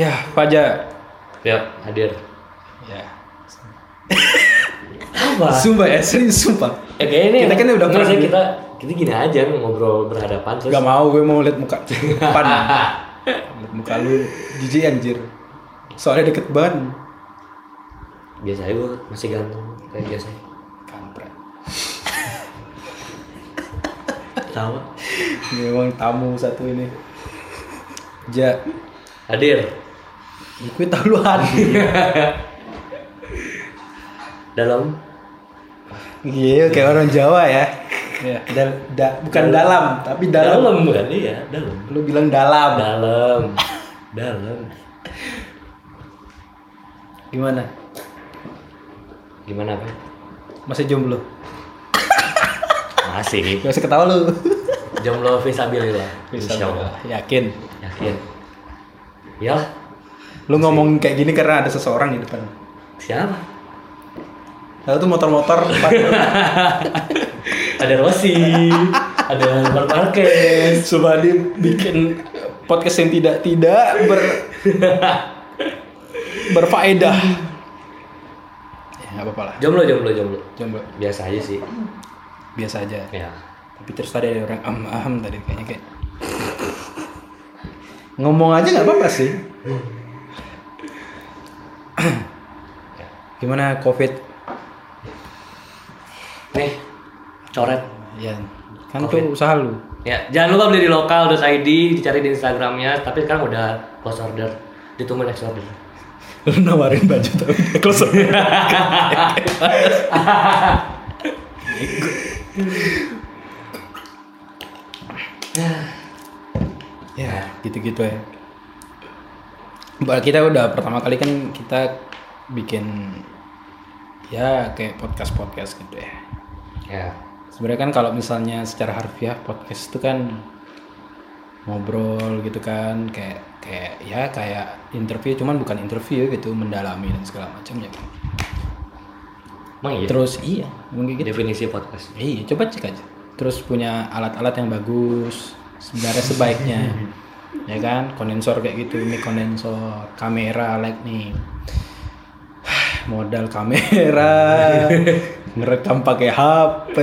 Ya, Fajar. Ya, hadir. Ya. Apa? Sumpah ya, serius sumpah. Eh, kayaknya ini Kita kan udah Nggak, pernah- kita kita gini aja ngobrol berhadapan terus. Gak mau, gue mau liat muka depan. liat muka lu jijik anjir. Soalnya deket banget. Biasa aja gue masih ganteng kayak biasa. Kampret. Tahu? Memang tamu satu ini. Ja, Hadir. Gue tau lu hadir. Dalam Iya, kayak orang Jawa ya. Ya, dal- da- bukan dalam, tapi dalam. dalam bukan iya, dalam. Lu bilang dalam. Dalam. Dalam. Gimana? Gimana, Pak? Masih jomblo? Masih. Usah ketawa lu. Jomblo visabilillah. Insya Allah. Yakin. Yakin. Ya, Lu ngomong kayak gini karena ada seseorang di depan. siapa? Lalu tuh motor-motor. Ada Rossi, ada Mark Marquez. Subadi bikin podcast yang tidak tidak ber berfaedah. Ya apa-apa lah. Jomblo, jomblo, jomblo. Jomblo Biasa aja sih. biasa aja. Ya. Tapi terus tadi ada orang am-am tadi kayaknya kayak ngomong aja nggak apa-apa sih. Gimana covid? Nih, coret. Ya kan tuh usaha lu. Ya, jangan lupa beli di lokal.id, dicari di Instagramnya. Tapi sekarang udah close order, ditunggu next order. Lu nawarin baju tapi close up. ya gitu-gitu ya kita udah pertama kali kan kita bikin ya kayak podcast podcast gitu ya Ya. sebenarnya kan kalau misalnya secara harfiah podcast itu kan ngobrol gitu kan kayak kayak ya kayak interview cuman bukan interview gitu mendalami dan segala macamnya kan Emang iya? terus iya kayak gitu Definisi podcast. iya coba cek aja terus punya alat-alat yang bagus sebenarnya sebaiknya ya kan? Kondensor kayak gitu. Ini kondensor kamera like nih. Modal kamera. Ngerekam pakai HP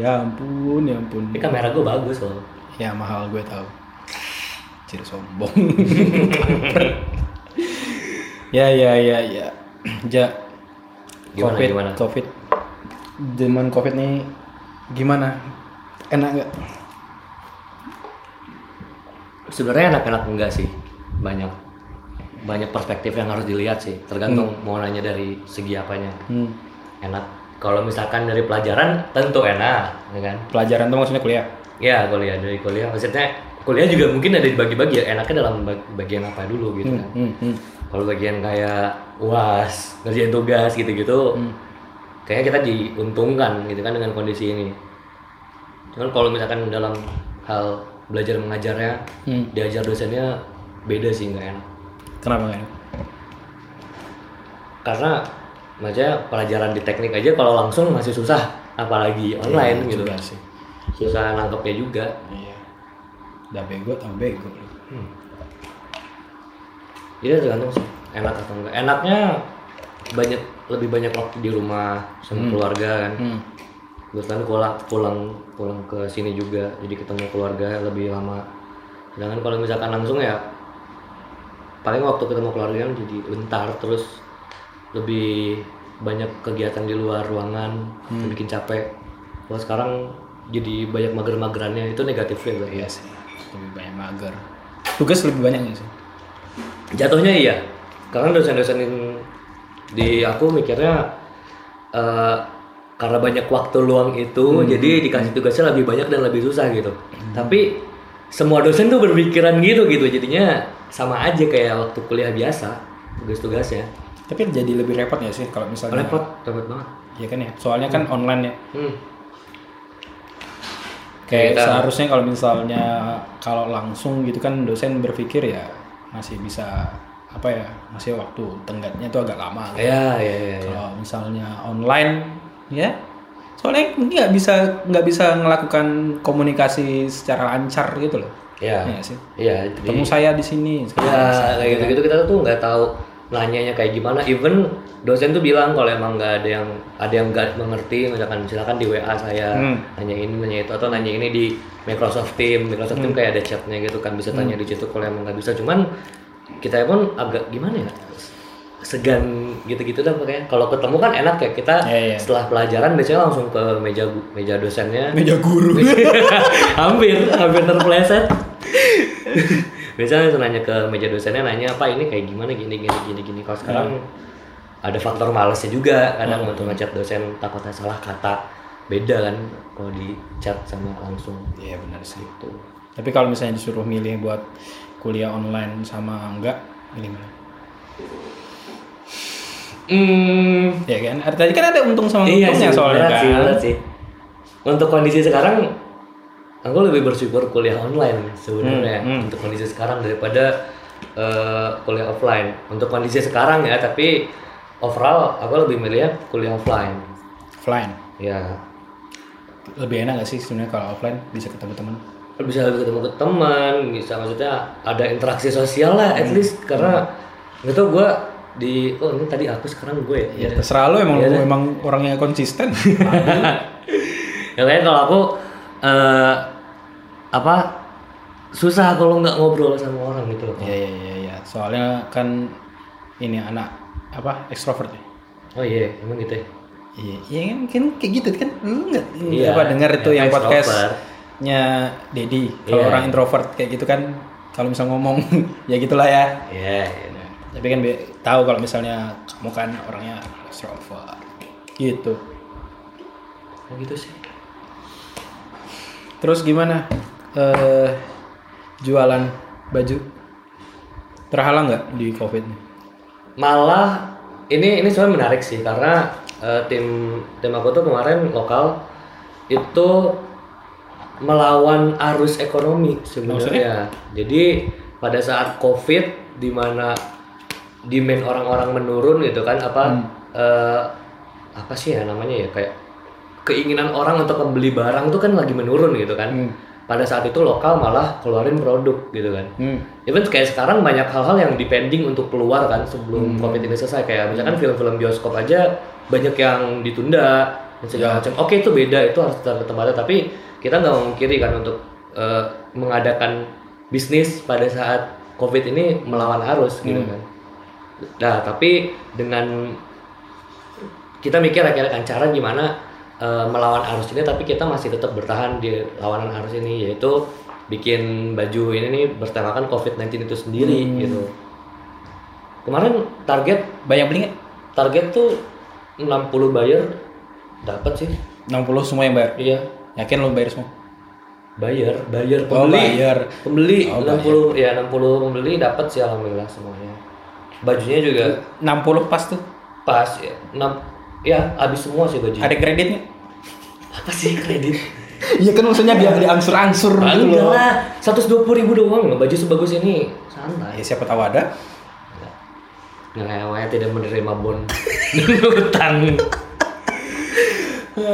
ya ampun ya ampun. Tapi kamera gue bagus loh. ya mahal gue tahu. Ciri sombong. Ya ya ya ya. Ja Gimana, covid gimana? covid. Zaman covid nih gimana? Enak nggak Sebenarnya enak-enak enggak sih. Banyak banyak perspektif yang harus dilihat sih. Tergantung mau nanya dari segi apanya. hmm. Enak. Kalau misalkan dari pelajaran tentu enak, ya kan? pelajaran tuh maksudnya kuliah Ya kuliah dari kuliah. Maksudnya kuliah juga mungkin ada dibagi-bagi ya. Enaknya dalam bag- bagian apa dulu gitu kan? hmm, hmm. Kalau bagian kayak uas, ngerjain tugas gitu-gitu, Hmm. kayaknya kita diuntungkan gitu kan dengan kondisi ini. Cuman kalau misalkan dalam hal belajar mengajarnya, Hmm. diajar dosennya beda sih nggak enak. kenapa nggak enak? Karena maksudnya pelajaran di teknik aja kalau langsung masih susah, apalagi online Iya, gitu. juga sih Susah nangkepnya juga. iya udah bego tambah bego Jadi tergantung sih enak atau enggak. Enaknya banyak lebih banyak waktu di rumah sama keluarga kan. hmm. Kebetulan pulang pulang pulang ke sini juga, jadi ketemu keluarga lebih lama. Sedangkan kalau misalkan langsung ya paling waktu ketemu keluarga kan jadi bentar terus lebih banyak kegiatan di luar ruangan, yang bikin capek. Kalau sekarang jadi banyak mager-magerannya itu negatifnya berarti. iya sih lebih banyak mager tugas lebih banyak sih Jatuhnya iya. Karena dosen-dosen di aku mikirnya eh, karena banyak waktu luang itu, jadi dikasih tugasnya lebih banyak dan lebih susah gitu. Tapi semua dosen tuh berpikiran gitu gitu, jadinya sama aja kayak waktu kuliah biasa tugas-tugasnya. tapi jadi lebih repot ya sih kalau misalnya Repot, repot banget. ya kan ya soalnya kan online ya Hmm. kayak Kita- seharusnya kalau misalnya kalau langsung gitu kan dosen berpikir ya masih bisa apa ya masih waktu tenggatnya itu agak lama kan. Ya, ya, ya, ya. kalau misalnya online ya soalnya mungkin nggak bisa nggak bisa melakukan komunikasi secara lancar gitu loh ya Iya sih. iya jadi- Ketemu saya di sini. ya kayak gitu gitu kita tuh nggak tahu nanyanya kayak gimana even dosen tuh bilang kalau emang nggak ada yang ada yang nggak mengerti misalkan silakan di WA saya Hmm. nanya ini nanya itu atau nanya ini di Microsoft Team Microsoft Hmm. Team kayak ada chatnya gitu kan bisa tanya di situ kalau emang nggak bisa cuman kita pun agak gimana ya segan gitu-gitu dah pokoknya kalau ketemu kan enak ya kita Iya, iya. setelah pelajaran biasanya langsung ke meja meja dosennya. Meja guru. hampir hampir terpeleset biasanya langsung nanya ke meja dosennya nanya apa ini kayak gimana? Gini gini gini gini. Kalau sekarang ada faktor malesnya juga kadang untuk ngechat dosen takutnya salah kata. Beda kan kalau di chat sama langsung. Iya benar sih. gitu. Tapi kalau misalnya disuruh milih buat kuliah online sama enggak, milih mana? Hmm Ya kan? Ada- Tadi kan ada untung sama iya sih untungnya soalnya berat kan. sih berat sih untuk kondisi sekarang aku lebih bersyukur kuliah online sebenarnya Hmm, hmm. untuk kondisi sekarang daripada eh, kuliah offline untuk kondisi sekarang ya tapi overall aku lebih milih kuliah offline Offline. ya Lebih enak gak sih sebenarnya kalau offline bisa ketemu teman? bisa lebih ketemu ke teman bisa maksudnya ada interaksi sosial lah at least karena nggak tau gue di oh ini tadi aku sekarang gue Ya terserah lo emang Iya lo deh. emang orangnya konsisten. ya kayaknya kalau aku eh apa susah kalau nggak ngobrol sama orang gitu loh Iya iya iya iya. Soalnya kan ini anak apa ekstrovert ya. oh iya emang gitu ya Iya, iya kan, kan kayak gitu kan lu nggak Iya, apa dengar itu ya, yang extrovert. podcastnya Dedi kalau Iya. orang introvert kayak gitu kan kalau misal ngomong ya gitulah ya. iya iya. Tapi kan tahu kalau misalnya kamu kan orangnya extrovert gitu. oh gitu sih Terus gimana eh jualan baju terhalang nggak di covid nih? malah ini ini sebenarnya menarik sih karena eh, tim tim aku tuh kemarin lokal itu melawan arus ekonomi sebenarnya. Jadi pada saat covid di mana demand orang-orang menurun gitu kan apa eh, apa sih ya namanya ya kayak keinginan orang untuk membeli barang tuh kan lagi menurun gitu kan. Hmm. Pada saat itu lokal malah keluarin produk gitu kan. Hmm. Even kayak sekarang banyak hal-hal yang depending untuk keluar kan sebelum covid ini selesai kayak misalkan film-film bioskop aja banyak yang ditunda dan segala macam. Oke itu beda itu harus tetap tempatnya tapi kita nggak memungkiri kan untuk eh, mengadakan bisnis pada saat covid ini melawan arus gitu kan. Nah tapi dengan kita mikir akhirnya kan cara gimana eh, melawan arus ini tapi kita masih tetap bertahan di lawanan arus ini yaitu bikin baju ini nih bertemakan COVID-19 itu sendiri gitu. Kemarin target Banyak beli target tuh 60 buyer dapat sih. 60 semua yang bayar. Iya. Yakin lo bayar semua? Buyer, buyer Oh, pembeli. bayar. Pembeli Oh, 60 ya 60 pembeli dapat sih alhamdulillah semuanya. Bajunya juga 60 pas tuh. pas ya. 6 ya habis semua sih bajunya. Ada kreditnya? Apa sih kredit? Iya kan maksudnya biar diangsur-angsur gitu Enggak loh. lah, 120 ribu doang baju sebagus ini santai. Ya siapa tahu ada. Ngewe tidak menerima bon dan utang.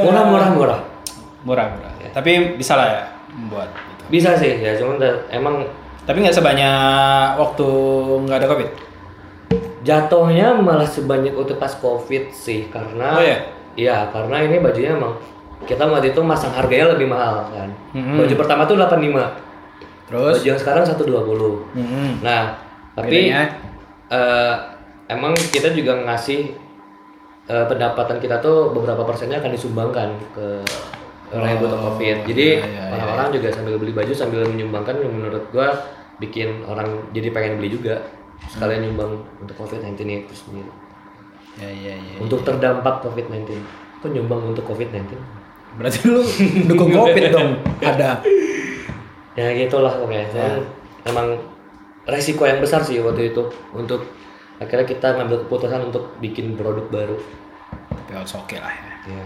Murah murah murah. Murah-murah. Tapi bisa lah ya buat gitu. Bisa sih ya, cuman emang Tapi nggak sebanyak waktu nggak ada covid. Jatuhnya malah sebanyak waktu pas covid sih karena Oh, iya? Iya, karena ini bajunya emang kita waktu itu masang harganya lebih mahal kan. Mhm. Baju pertama tuh 85. Terus? Baju yang sekarang 120. Hmm. Nah, tapi Bedanya? eh, emang kita juga ngasih eh, pendapatan kita tuh beberapa persennya akan disumbangkan ke orang yang butuh covid. Jadi iya, iya, orang-orang juga sambil beli baju sambil menyumbangkan yang menurut gua bikin orang jadi pengen beli juga sekalian nyumbang untuk covid 19 itu sendiri. Ya ya ya. Untuk terdampak covid 19 Kok nyumbang untuk covid 19 Berarti lu dukung covid dong. Ada. Ya gitulah pokoknya. Cuman Emang resiko yang besar sih waktu itu untuk akhirnya kita ngambil keputusan untuk bikin produk baru. Tapi harus oke lah ya. Ya.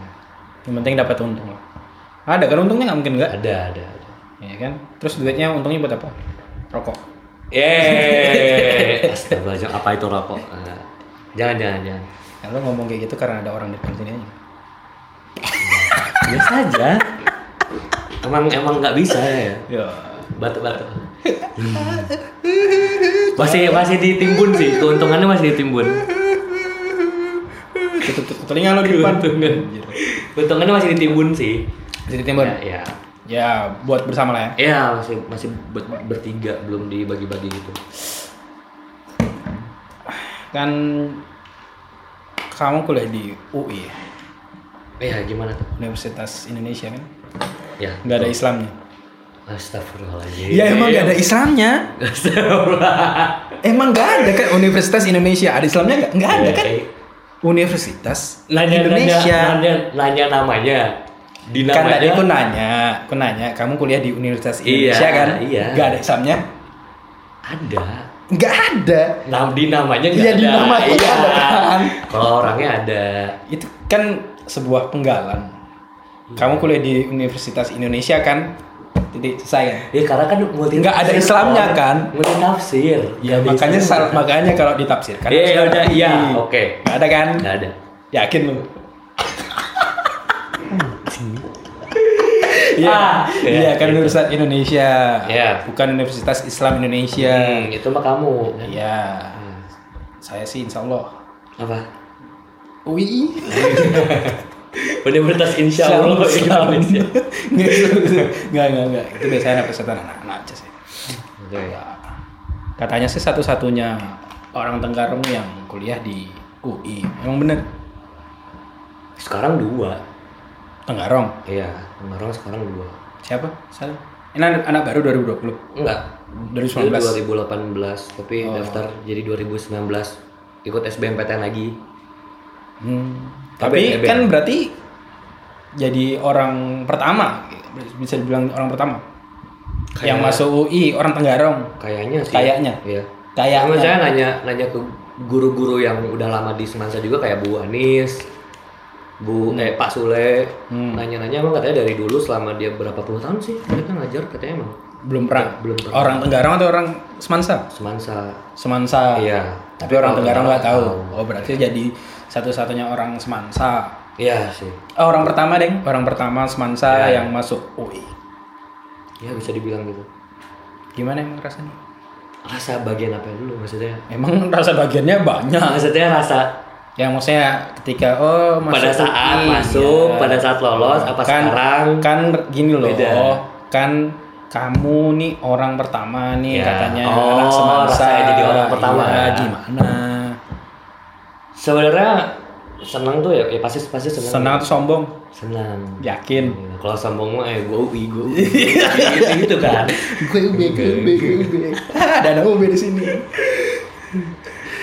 Yang penting dapat untung lah. Ada kan untungnya nggak mungkin nggak? Ada, ada, ada. Iya kan? Terus duitnya untungnya buat apa? Rokok. Yeay, Astagfirullahaladzim, apa itu rokok? Ah, jangan, jangan, jangan. Ya, ngomong kayak gitu karena ada orang di depan sini aja. Biasa aja. Emang emang nggak bisa ya. Ya. Batu-batu. masih masih ditimbun sih keuntungannya masih ditimbun tutup tutup telinga lo di depan Keuntungan. keuntungannya masih ditimbun sih jadi timbun ya, ya ya buat bersama lah ya. Ya masih masih ber- bertiga belum dibagi-bagi gitu. Kan kamu kuliah di UI ya? Ya gimana tuh? Universitas Indonesia kan? Ya nggak ada Islamnya? Astagfirullahaladzim. Ya emang nggak ada Islamnya? Astagfirullah. Emang nggak ada kan? Universitas Indonesia ada Islamnya nggak? Nggak ada kan? Eh, Universitas nanya, Indonesia. nanya, nanya namanya di kan tadi aku nanya aku nanya kamu kuliah di Universitas Iya, Indonesia kan? iya. nggak ada Islamnya ada. Nggak ada? Nam di namanya nggak Iya, ada. di namanya iya. ada, kan? kalau orangnya ada. Itu kan sebuah penggalan. Kamu kuliah di Universitas Indonesia kan? Titik selesai kan? Ya karena kan multi Nggak ada Islamnya, kan? multi tafsir ya makanya sal- makanya kalau ditafsirkan Iya, udah, ngerti. iya, oke. nggak ada kan? Nggak ada. Yakin lu Iya, Ah, iya iya, kan gitu. Universitas Indonesia, Iya. bukan Universitas Islam Indonesia. Hmm, itu mah kamu Iya, Hmm. saya sih Insya Allah. apa UI. Universitas Insya Allah Indonesia Nggak, nggak, nggak. Itu biasanya anak peserta anak-anak aja sih. Oke. Ya. Katanya sih satu-satunya orang Tenggarong yang kuliah di UI. Emang bener? sekarang dua Tenggarong. iya orang sekarang dua Siapa? Salah. Ini anak, anak baru 2020. enggak Dari Dia 19. 2018 tapi Oh. daftar jadi 2019 ikut SBMPTN lagi Hmm. Tapi Tapi kan berarti jadi orang pertama, bisa dibilang orang pertama Kayak- yang masuk UI orang Tenggarong. kayaknya sih Kayaknya. iya Kayaknya. Sama saya nanya nanya ke guru-guru yang udah lama di Semansa juga kayak Bu Anis Bu eh Pak Sule Hmm. nanya-nanya emang katanya dari dulu selama dia berapa puluh tahun sih mereka ngajar katanya emang Belum pernah. belum pernah Orang Tenggarong atau orang Semansa? Semansa Semansa. iya Tapi orang kalau Tenggarong nggak tahu. tahu. Oh berarti jadi satu-satunya orang Semansa. iya sih Oh, orang pertama deng, orang pertama Semansa Ya. yang masuk UI. ya bisa dibilang gitu Gimana emang rasanya? rasa bagian apa dulu maksudnya Emang rasa bagiannya banyak. maksudnya rasa Ya maksudnya ketika oh masuk pada saat UI, masuk ya. pada saat lolos apa kan, sekarang Kan gini loh. Beda. Kan kamu nih orang pertama nih Ya. katanya Oh, anak Semansa. rasanya jadi orang pertama. Iya, gimana? sebenarnya senang tuh ya, ya pasti pasti senang Senang atau sombong? senang Yakin. Iya, Kalau sombong mah eh gue UI gue UI. gitu, gitu kan. gue UB, gue UB, gue UB. Ada anak UB di sini.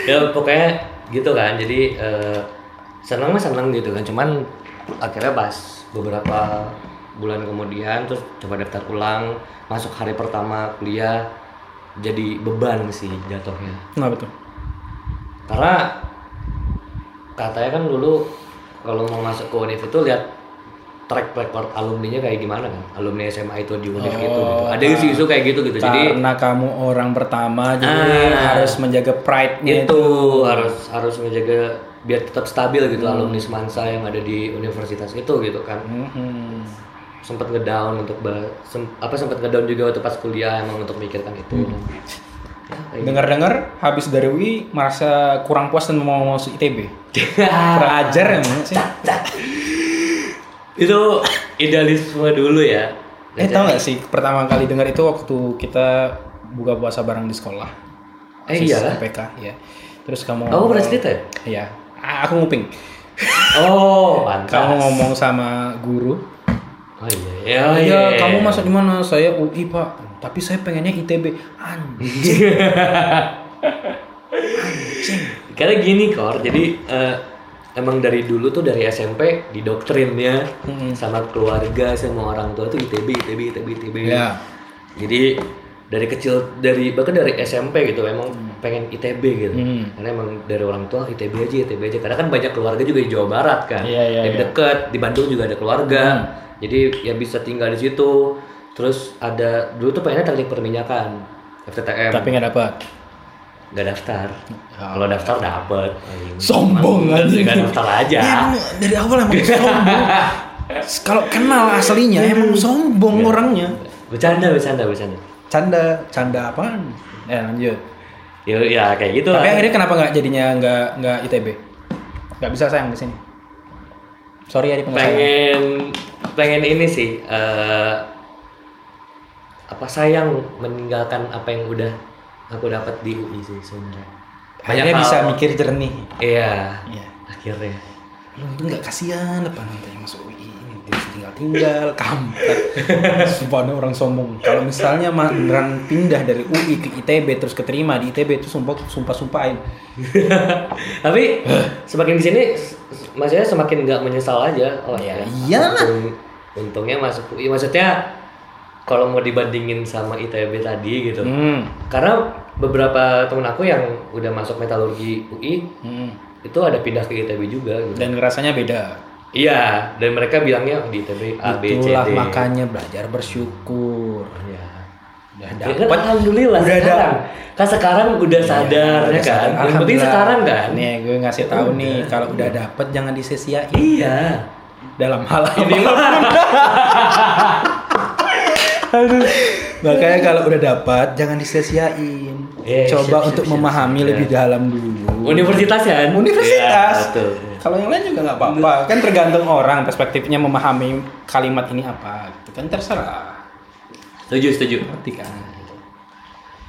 Ya pokoknya gitu kan. Jadi eh, senang mah senang gitu kan. Cuman akhirnya pas beberapa bulan kemudian terus coba daftar ulang masuk hari pertama kuliah jadi beban sih jatuhnya. Kenapa tuh? Karena katanya kan dulu kalau mau masuk ke univ itu lihat track record alumninya kayak gimana kan alumni SMA itu di univ gitu, gitu. ada isu-isu kayak gitu gitu jadi Karena kamu orang pertama jadi Ah. harus menjaga pride-nya itu harus harus menjaga biar tetap stabil gitu alumni semansa yang ada di universitas itu gitu kan Mhm. sempat ngedown untuk bah- sem- apa sempat ngedown juga waktu pas kuliah emang untuk mikirkan itu ya, kayak Dengar-dengar habis dari UI merasa kurang puas dan mau masuk ITB. Kurang ajar emang sih. Itu idealisme dulu ya Eh tau gak sih pertama kali dengar itu waktu kita buka puasa bareng di sekolah. eh iya PK ya. Terus kamu kamu pernah cerita ya Iya. Aku nguping. oh pantas Kamu ngomong sama guru. oh iya oh, iya, kamu masuk di mana? Saya UI, Pak. Tapi saya pengennya ITB. Anjing. Anjing. karena gini kor jadi eh, emang dari dulu tuh dari SMP didoktrinnya Mm-mm. sama keluarga sama orang tua tuh ITB ITB ITB ITB Ya. jadi dari kecil dari bahkan dari SMP gitu emang pengen ITB gitu Hmm. karena emang dari orang tua ITB aja ITB aja karena kan banyak keluarga juga di Jawa Barat kan Iya, iya, lebih iya. deket di Bandung juga ada keluarga jadi ya bisa tinggal di situ terus ada dulu tuh pengennya teknik perminyakan FTTM Tapi nggak dapat. Nggak daftar. Ya. kalau daftar dapet. Sombong anjing. nggak daftar aja. Ya, emang dari awal emang sombong. Kalau kenal aslinya emang sombong orangnya. bercanda bercanda bercanda. Canda canda apaan? Ya lanjut. Ya, ya kayak gitu. Tapi lah akhirnya kenapa nggak jadinya nggak nggak ITB nggak bisa sayang di sini. Sorry ya di pengen pengen pengen ini sih eh, apa sayang meninggalkan apa yang udah aku dapat di UI sih sebenarnya. Akhirnya Banyak bisa mikir jernih. Iya. Iya. akhirnya. Lu tuh nggak kasihan apa nanti masuk UI ini? Tinggal tinggal kampret. Sumpah ada orang sombong. Kalau misalnya mah beneran pindah dari UI ke ITB terus keterima di ITB itu sumpah sumpah sumpahin tapi semakin di sini maksudnya semakin nggak menyesal aja. Oh Ya, ya, iyalah. untung- untungnya masuk UI maksudnya kalau mau dibandingin sama ITB tadi gitu hmm. karena beberapa temen aku yang udah masuk metalurgi UI hmm. itu ada pindah ke ITB juga gitu. dan rasanya beda iya dan mereka bilangnya di ITB A B C itulah D makanya belajar bersyukur Iya. udah Ya kan dapat alhamdulillah udah ada- sekarang. Kan sekarang udah sadar ya kan. Yang penting sekarang kan. nih gue ngasih tahu nih kalau udah dapet jangan disia-siain Iya. dalam hal Ini mah makanya kalau udah dapat jangan disia-siain Eh, coba siap, untuk siap, memahami siap. lebih dalam dulu universitas kan? Universitas. Iya, betul. kalau yang lain juga nggak apa-apa kan tergantung orang perspektifnya memahami kalimat ini apa gitu kan terserah Setuju, setuju. ngerti kan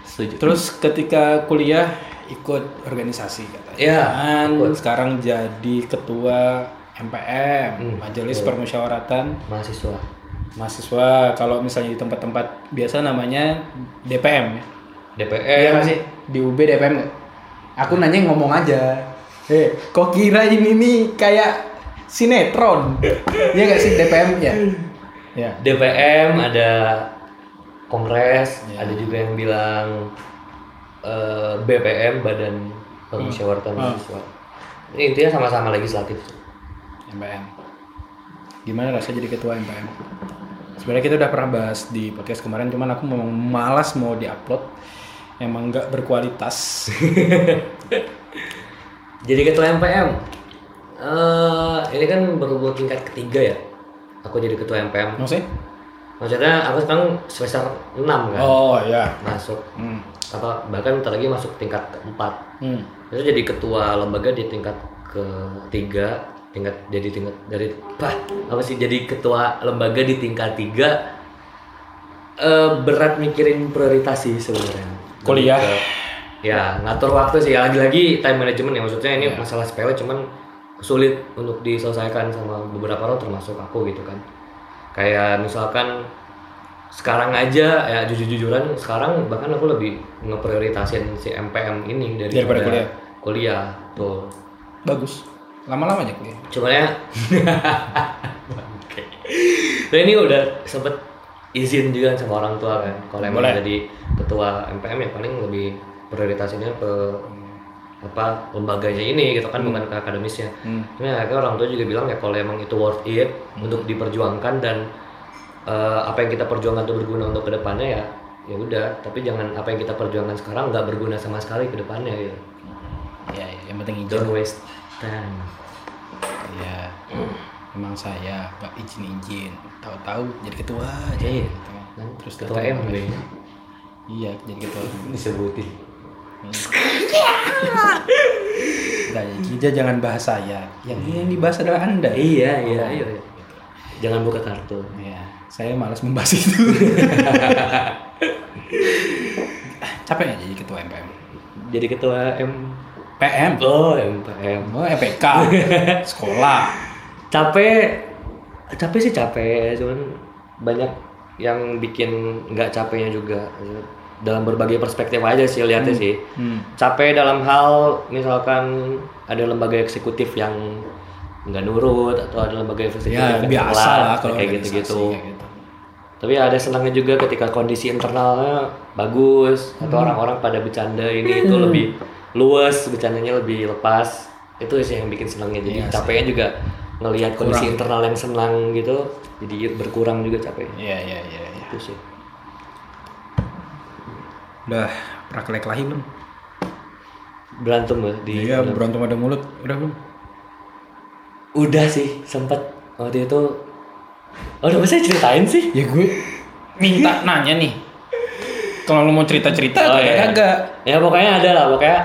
Setuju. terus ketika kuliah ikut organisasi katanya Iya, kan ikut. sekarang jadi ketua MPM Hmm, Majelis. Permusyawaratan mahasiswa. Mahasiswa kalau misalnya di tempat-tempat biasa namanya DPM ya Iya DPR nggak sih di UB DPM nggak? Aku nanya ngomong aja. Eh, kok kira ini nih kayak sinetron? Iya nggak sih DPM ya? Ya. DPM ada kongres, Iya. ada juga yang bilang eh, BPM Badan Permusyawaratan Hmm. Mahasiswa. Ini intinya sama-sama legislatif. MPM. Gimana rasanya jadi ketua MPM? Sebenarnya kita udah pernah bahas di podcast kemarin, cuman aku memang malas mau diupload. Emang nggak berkualitas. Jadi ketua MPM. eh ini kan baru buat tingkat ketiga ya. Aku jadi ketua MPM. Maksudnya? Maksudnya aku sekarang semester 6 kan. Oh ya. Masuk Hmm. apa bahkan bentar lagi masuk tingkat keempat. Hmm. Jadi ketua lembaga di tingkat ketiga, tingkat jadi tingkat dari apa apa sih jadi ketua lembaga di tingkat tiga eh berat mikirin prioritas sih sebenarnya. Kuliah. Ke- ya ngatur waktu sih lagi-lagi time management ya maksudnya ini Ya. masalah sepele cuman sulit untuk diselesaikan sama beberapa orang termasuk aku gitu kan. Kayak misalkan sekarang aja ya jujur-jujuran sekarang bahkan aku lebih ngeprioritasin si MPM ini Daripada kuliah. kuliah tuh Bagus. Lama-lama aja kuliah. cuma ya Oke. nah ini udah sempet izin juga sama orang tua kan kalau emang Boleh. jadi ketua MPM ya paling lebih prioritasinnya ke apa lembaganya ini gitu kan bukan ke akademisnya Hmm. Cuma ya, akhirnya orang tua juga bilang ya kalau emang itu worth it untuk diperjuangkan dan eh, apa yang kita perjuangkan itu berguna untuk ke depannya ya ya udah tapi jangan apa yang kita perjuangkan sekarang nggak berguna sama sekali ke depannya gitu Ya, ya, yang penting izin. don't waste time Ya, memang saya nggak izin-izin. Tahu-tahu jadi ketua aja. Iya. gitu. Dan Terus ketua MW Iya, jadi ketua. disebutin Nah, kita jangan bahas saya. Yang yang dibahas adalah anda. iya iya iya iya. jangan buka kartu Ya, saya malas membahas itu. Capek nggak jadi ketua MPM? jadi ketua M PM. oh MPM Oh, EPK. Sekolah. capek capek sih capek cuman banyak yang bikin nggak capeknya juga dalam berbagai perspektif aja sih lihatnya sih Hmm. capek dalam hal misalkan ada lembaga eksekutif yang nggak nurut atau ada lembaga eksekutif Ya, yang biasa lah kalau kayak gitu-gitu gitu. tapi ada senangnya juga ketika kondisi internalnya bagus atau Hmm. orang-orang pada bercanda ini itu lebih luas bercandanya lebih lepas itu sih yang bikin senangnya jadi Iya sih. capeknya juga ngelihat kondisi internal yang senang gitu jadi berkurang juga capeknya Iya, iya, iya, iya. itu sih Udah pernah kelahi belum? berantem ya di Iya, berantem ada mulut. Udah belum? udah sih sempet waktu itu oh udah bisa ceritain sih Ya gue minta nanya nih. Kalau lu mau cerita-cerita Oh, kagak iya. kagak. Ya pokoknya ada lah, pokoknya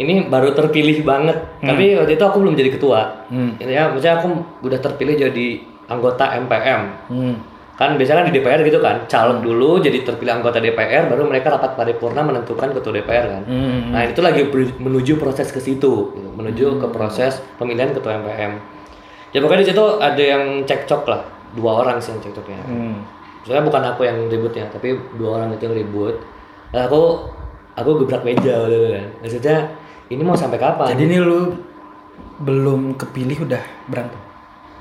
ini baru terpilih banget. Tapi waktu itu aku belum jadi ketua. Hmm. Ya, maksudnya aku udah terpilih jadi anggota MPM. Hmm. Kan biasanya kan di DPR gitu kan, caleg dulu jadi terpilih anggota DPR, baru mereka rapat paripurna menentukan ketua DPR kan. Hmm. Nah itu lagi menuju proses ke situ, gitu. menuju ke proses pemilihan ketua MPM. Ya pokoknya di situ ada yang cekcok lah, dua orang sih yang cekcoknya. Hmm. Soalnya bukan aku yang ributnya, tapi dua orang itu yang ribut. Nah, aku aku gebrak meja gitu kan. Maksudnya ini mau sampai kapan? Jadi ini lu belum kepilih udah berantem.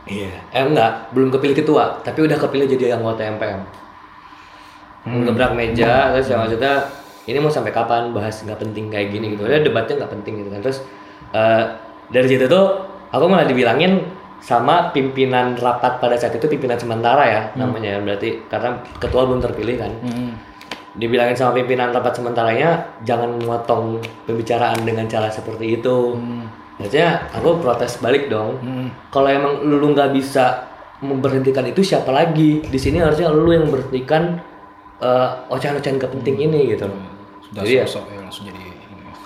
Iya. Eh enggak, belum kepilih ketua, tapi udah kepilih jadi anggota MPM. Gebrak meja, terus ya maksudnya ini mau sampai kapan bahas nggak penting kayak gini gitu. Udah debatnya nggak penting gitu kan. Terus eh, dari situ tuh aku malah dibilangin sama pimpinan rapat pada saat itu pimpinan sementara ya namanya berarti karena ketua belum terpilih kan. Hmm. Dibilangin sama pimpinan rapat sementaranya jangan memotong pembicaraan dengan cara seperti itu. Maksudnya aku protes balik dong. Hmm. Kalau emang lu nggak bisa memberhentikan itu siapa lagi? Di sini harusnya lu yang memberhentikan eh, ocehan-ocehan gak penting ini gitu. Sudah Jadi ya, sosok ya langsung jadi ini.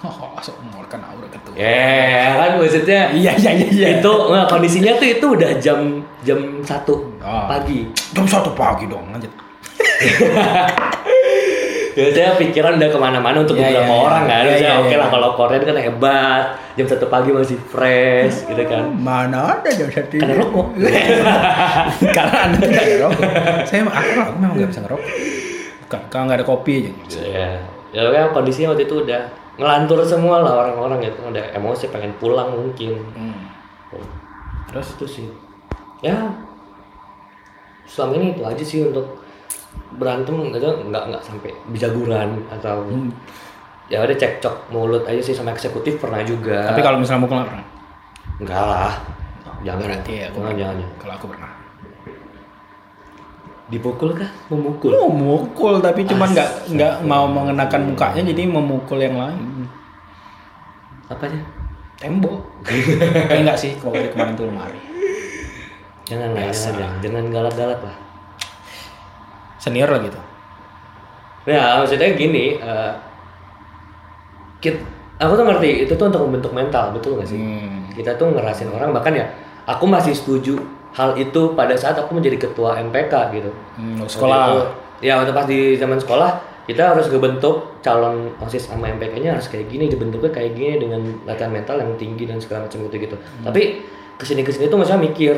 Sok mengeluarkan aura ketua. ya kan maksudnya Iya iya iya iya. itu nggak, kondisinya tuh itu udah jam jam satu Oh. pagi. Jam satu pagi dong lanjut. Biasanya pikiran udah ke mana-mana untuk Iya, beberapa iya. orang kan. Iya, Misalnya, iya, oke iya. lah kalau Korea kan hebat, jam satu pagi masih fresh gitu kan. Mana ada jam satu? Karena rokok. Karena anda tidak ada rokok. Saya aku, aku memang nggak bisa ngerokok. Bukan, kalau nggak ada kopi aja. Ya, ya kan kondisinya waktu itu udah ngelantur semua lah orang-orang gitu, udah emosi pengen pulang mungkin. Hmm. Terus Itu sih. Ya, selama ini itu aja sih untuk berantem gitu nggak nggak sampai bijaguran atau Hmm. ya udah cekcok mulut aja sih sama eksekutif pernah juga. tapi kalau misalnya mukul nggak pernah. enggak lah, jangan Berarti ya, aku jangan, jangan. Kalau aku pernah. Dipukul kah? Memukul? Oh, mukul tapi cuman nggak nggak mau mengenakan mukanya jadi memukul yang lain. Apanya? Tembok. eh enggak sih, kalau kemarin tuh lemari. Jangan lah, jangan, jangan, jangan galak-galak lah. Senior lah gitu. Ya, maksudnya gini, eh, kit, aku tuh ngerti itu tuh untuk membentuk mental, betul gak sih? Hmm. Kita tuh ngerasin orang, bahkan ya, aku masih setuju hal itu pada saat aku menjadi ketua MPK gitu. Hmm, Waktu sekolah. itu- ya, waktu pas di zaman sekolah, kita harus ngebentuk calon OSIS sama MPK-nya harus kayak gini, dibentuknya kayak gini dengan latihan mental yang tinggi dan segala macam gitu gitu. Tapi ke sini ke sini tuh maksudnya mikir,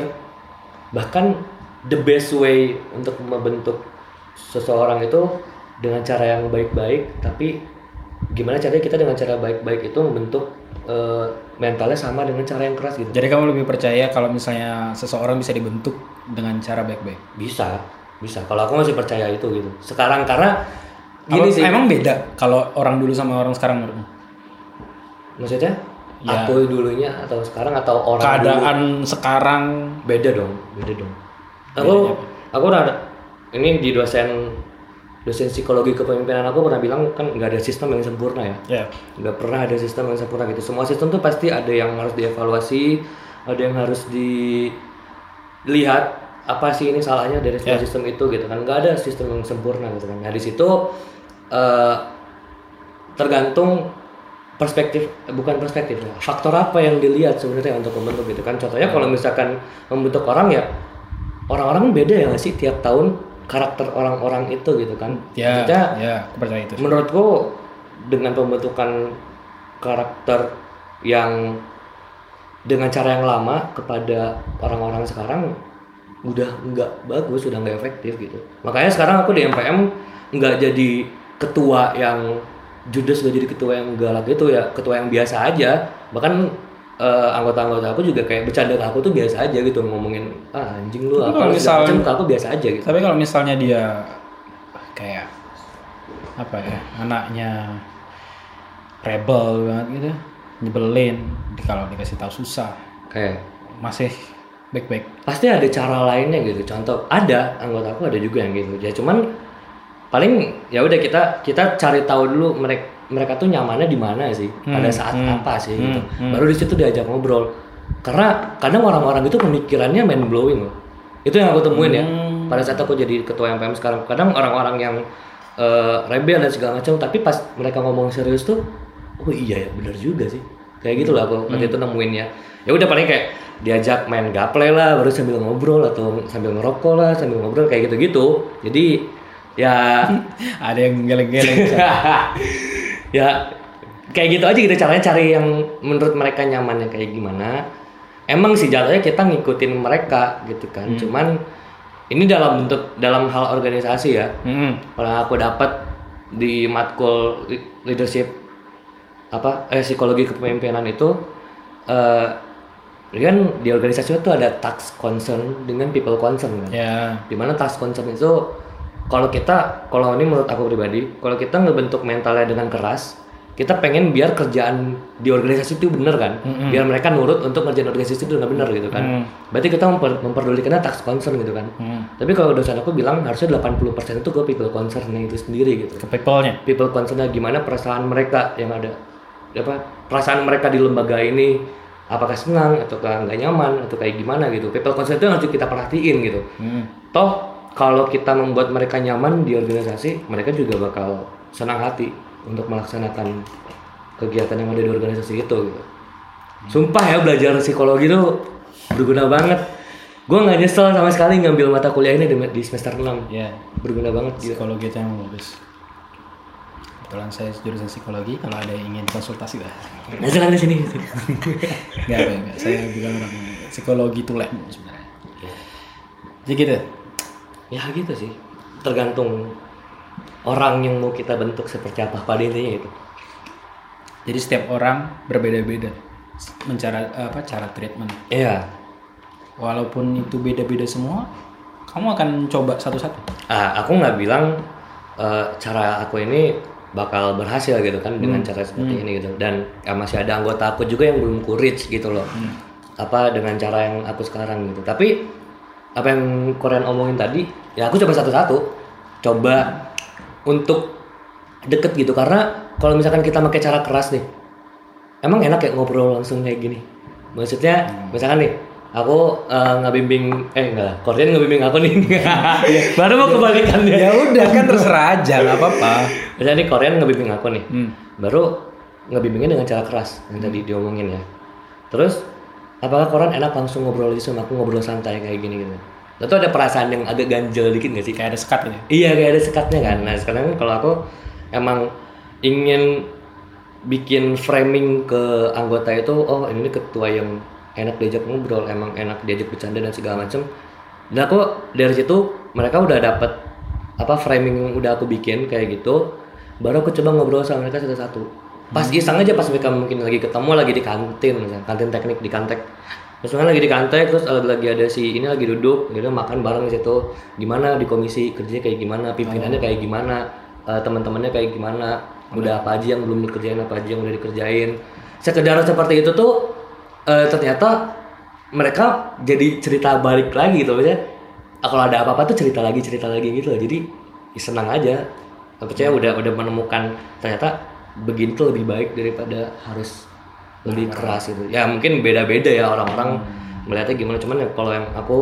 bahkan the best way untuk membentuk seseorang itu dengan cara yang baik-baik, tapi gimana caranya kita dengan cara baik-baik itu membentuk eh, mentalnya sama dengan cara yang keras gitu. Jadi kamu lebih percaya kalau misalnya seseorang bisa dibentuk dengan cara baik-baik. Bisa, bisa. Kalau aku masih percaya itu gitu. Sekarang karena Gini sih, Emang beda kalau orang dulu sama orang sekarang menurutmu? maksudnya Ya. aku dulunya atau sekarang atau orang dulu Keadaan sekarang beda dong, beda dong. Aku aku udah ada ini di dosen dosen psikologi kepemimpinan aku pernah bilang kan nggak ada sistem yang sempurna ya. ya. nggak pernah ada sistem yang sempurna gitu. Semua sistem tuh pasti ada yang harus dievaluasi ada yang harus dilihat apa sih ini salahnya dari semua sistem itu gitu kan. Nggak ada sistem yang sempurna gitu kan. Nah di situ eh, tergantung perspektif bukan perspektif ya, faktor apa yang dilihat sebenarnya untuk membentuk gitu kan. Contohnya kalau misalkan membentuk orang ya orang-orang beda ya nggak sih tiap tahun karakter orang-orang itu gitu kan Ya, Maksudnya, ya, aku percaya itu. menurutku dengan pembentukan karakter yang dengan cara yang lama kepada orang-orang sekarang udah nggak bagus, udah nggak efektif gitu. Makanya sekarang aku di MPM nggak jadi ketua yang judes nggak jadi ketua yang galak gitu ya, ketua yang biasa aja. Bahkan eh, anggota-anggota aku juga kayak bercanda ke aku tuh biasa aja gitu ngomongin ah anjing lu Tapi apa kalau segala misal- macam ke aku biasa aja gitu. Tapi kalau misalnya dia kayak apa ya anaknya rebel banget gitu, nyebelin, di- kalau dikasih tahu susah, Kayak masih baik-baik. pasti ada cara lainnya gitu contoh ada anggota aku ada juga yang gitu ya cuman paling ya udah kita kita cari tahu dulu mereka mereka tuh nyamannya di mana sih? Pada saat apa sih gitu. baru di situ diajak ngobrol. Karena kadang orang-orang itu pemikirannya mind blowing loh. Itu yang aku temuin ya. Pada saat aku jadi ketua MPM sekarang kadang orang-orang yang eh, rebel dan segala macam tapi pas mereka ngomong serius tuh oh iya ya benar juga sih. Kayak gitu lah aku waktu itu nemuinnya. Ya udah paling kayak diajak main gaple lah baru sambil ngobrol atau sambil ngerokok lah sambil ngobrol kayak gitu-gitu. Jadi ya Ada yang geleng-geleng. ya kayak gitu aja gitu caranya cari yang menurut mereka nyamannya kayak gimana. Emang sih jatuhnya kita ngikutin mereka gitu kan. Cuman ini dalam bentuk dalam hal organisasi ya. Hmm. kalau aku dapat di matkul leadership apa eh psikologi kepemimpinan itu eh kan di organisasi itu ada task concern dengan people concern kan. Ya. di mana task concern itu kalau kita kalau ini menurut aku pribadi kalau kita ngebentuk mentalnya dengan keras kita pengen biar kerjaan di organisasi itu bener kan biar mereka nurut untuk ngerjain organisasi itu dengan bener gitu kan Mm. berarti kita memper, memperdulikannya task concern gitu kan Hmm. tapi kalau dosen aku bilang harusnya 80% itu ke people concernnya itu sendiri gitu Ke people-nya. people concernnya gimana perasaan mereka yang ada apa perasaan mereka di lembaga ini apakah senang atau nggak nyaman atau kayak gimana gitu people concern itu harus kita perhatiin gitu Hmm. toh kalau kita membuat mereka nyaman di organisasi mereka juga bakal senang hati untuk melaksanakan kegiatan yang ada di organisasi itu gitu sumpah ya belajar psikologi itu berguna banget gue nggak nyesel sama sekali ngambil mata kuliah ini di, semester 6 Ya. berguna banget gitu Psikologi itu yang bagus. Kebetulan saya jurusan psikologi, kalau ada yang ingin konsultasi lah. nah silakan di sini enggak, enggak. Saya bukan orang psikologi tulen sebenarnya. Jadi gitu. Ya gitu sih. Tergantung orang yang mau kita bentuk seperti apa pada intinya itu. Jadi setiap orang berbeda-beda mencara apa cara treatment. iya. Walaupun itu beda-beda semua, kamu akan coba satu-satu. ah aku nggak bilang eh, cara aku ini bakal berhasil gitu kan dengan cara seperti ini gitu. Dan ya, masih ada anggota aku juga yang belum reach gitu loh. Apa dengan cara yang aku sekarang gitu. Tapi apa yang Korean omongin tadi ya aku coba satu-satu. Coba untuk deket gitu karena kalau misalkan kita pakai cara keras nih emang enak ya ngobrol langsung kayak gini. Maksudnya misalkan nih aku eh, ngebimbing eh enggak lah Korean ngebimbing aku nih. Baru mau kebalikannya Ya udah kan terserah aja, nggak apa-apa. misalnya nih Korean ngebimbing aku nih. Hmm. baru ngebimbingnya dengan cara keras yang tadi diomongin ya. Terus apakah Korean enak langsung ngobrol aja sama aku ngobrol santai kayak gini gitu Lo tuh ada perasaan yang agak ganjel dikit gak sih Kayak ada sekat gitu. Iya kayak ada sekatnya kan. Nah sekarang kan kalau aku emang ingin bikin framing ke anggota itu, oh ini ketua yang enak diajak ngobrol, emang enak diajak bercanda dan segala macam. Dan aku dari situ mereka udah dapet apa framing yang udah aku bikin kayak gitu. Baru aku coba ngobrol sama mereka satu-satu. Pas iseng aja pas mereka mungkin lagi ketemu lagi di kantin, misalnya kantin teknik di kantek. Terus mereka lagi di kantin, terus lagi ada si ini lagi duduk, gitu makan bareng di situ. Gimana di komisi kerja kayak gimana, pimpinannya kayak gimana, eh, teman-temannya kayak gimana, udah apa aja yang belum dikerjain, apa aja yang udah dikerjain. Sekedar seperti itu tuh eh, ternyata mereka jadi cerita balik lagi gitu ah, Kalau ada apa-apa tuh cerita lagi, cerita lagi gitu loh. Jadi ya senang aja. Percaya udah udah menemukan ternyata begini tuh lebih baik daripada harus lebih keras gitu. Ya mungkin beda-beda ya orang-orang melihatnya gimana. Cuman ya kalau yang aku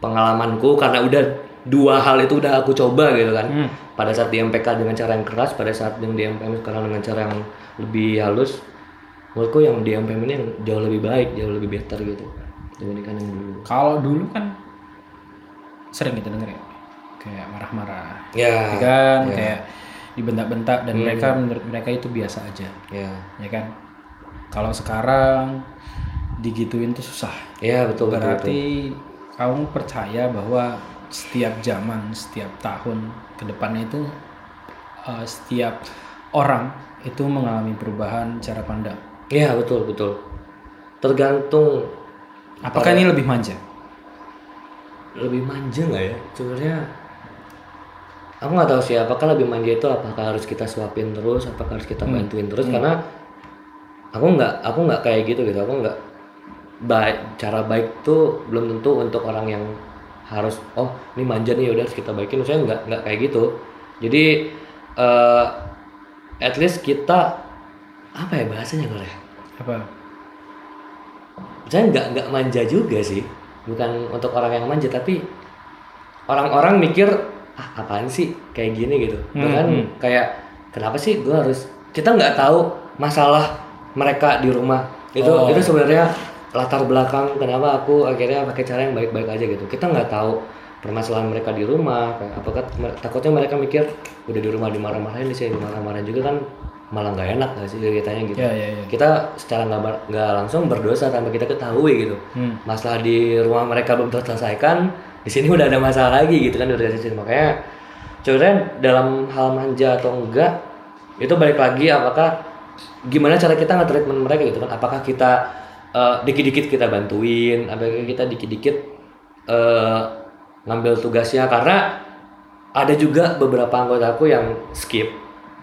pengalamanku karena udah dua hal itu udah aku coba gitu kan. Pada saat di MPK dengan cara yang keras, pada saat yang di MPM sekarang dengan cara yang lebih halus. Menurutku yang di MPM ini yang jauh lebih baik, jauh lebih better gitu dibandingkan yang dulu. Kalau dulu kan sering kita denger ya, kayak marah-marah, Ya, ya kan, kayak dibentak-bentak dan mereka menurut mereka itu biasa aja, ya, ya kan. Kalau sekarang digituin tuh susah. ya betul betul. betul. Berarti kamu percaya bahwa setiap zaman, setiap tahun ke depannya itu eh, setiap orang itu mengalami perubahan cara pandang. Iya betul betul. Tergantung Apakah ini lebih manja? lebih manja nggak ya sebenarnya aku nggak tahu sih apakah lebih manja itu apakah harus kita suapin terus apakah harus kita bantuin terus? Karena aku nggak aku nggak kayak gitu gitu. Aku nggak baik cara baik tuh belum tentu untuk orang yang harus oh ini manja nih udah harus kita baikin. Saya nggak nggak kayak gitu. Jadi eh at least kita apa ya bahasanya kalau ya? Apa? saya nggak nggak manja juga sih. Bukan untuk orang yang manja tapi orang-orang mikir ah apaan sih kayak gini gitu Hmm, bahkan hmm. kayak kenapa sih gue harus kita nggak tahu masalah mereka di rumah itu Oh. itu sebenarnya latar belakang kenapa aku akhirnya pakai cara yang baik-baik aja gitu kita nggak tahu permasalahan mereka di rumah kayak apakah takutnya mereka mikir udah di rumah dimarah-marahin di sini dimarah-marahin juga kan malah nggak enak nggak sih ceritanya gitu Ya, ya, ya. kita secara nggak nggak langsung berdosa tanpa kita ketahui gitu Hmm. masalah di rumah mereka belum terselesaikan di sini udah ada masalah lagi gitu kan dari sini. Makanya sebenarnya dalam hal manja atau enggak itu balik lagi apakah gimana cara kita nge-treatment mereka gitu kan? Apakah kita eh, dikit-dikit kita bantuin apakah kita dikit-dikit eh, ngambil tugasnya? Karena ada juga beberapa anggota aku yang skip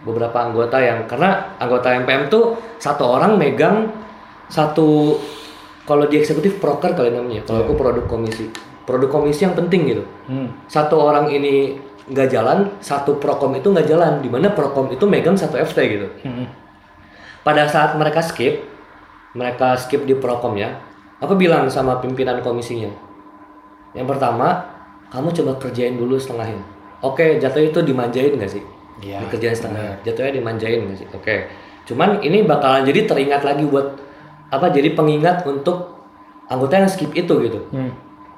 beberapa anggota yang karena anggota MPM tuh satu orang megang satu kalau di eksekutif proker kali namanya kalau aku produk komisi produk komisi yang penting gitu. Hmm. satu orang ini nggak jalan satu prokom itu nggak jalan di mana prokom itu megang satu FT gitu. Hmm. pada saat mereka skip mereka skip di prokom ya aku bilang sama pimpinan komisinya yang pertama kamu coba kerjain dulu setengahnya oke jatuh itu dimanjain nggak sih? Iya, dikerjain setengah jatuhnya dimanjain nggak sih? Oke. Cuman ini bakalan jadi teringat lagi buat apa jadi pengingat untuk anggota yang skip itu gitu. Hmm.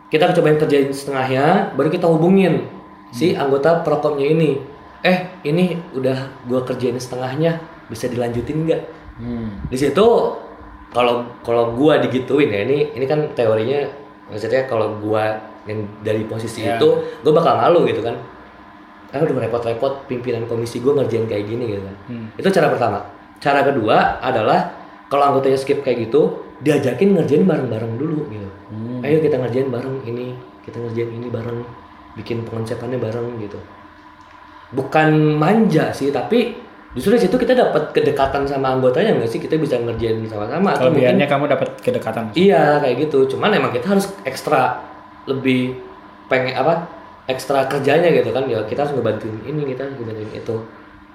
Kita cobain kerjain setengahnya baru kita hubungin si anggota prokomnya ini. Eh. Ini udah gua kerjain setengahnya bisa dilanjutin nggak? Hmm. di situ kalau kalau gua digituin ya ini ini kan teorinya maksudnya kalau gua yang dari posisi Ya. itu gua bakal malu gitu kan. Kan udah repot-repot pimpinan komisi gua ngerjain kayak gini gitu kan. Hmm. itu cara pertama. Cara kedua adalah kalau anggotanya skip kayak gitu diajakin ngerjain bareng-bareng dulu gitu. Hmm. ayo kita ngerjain bareng ini kita ngerjain ini bareng bikin pengonsepannya bareng gitu. Bukan manja sih tapi justru di situ kita dapat kedekatan sama anggotanya nggak sih? Kita bisa ngerjain sama-sama atau mungkin kamu dapat kedekatan. iya kayak gitu. Cuman emang kita harus ekstra lebih pengen apa ekstra kerjanya gitu kan. Ya kita harus ngebantuin ini kita harus ngebantuin itu.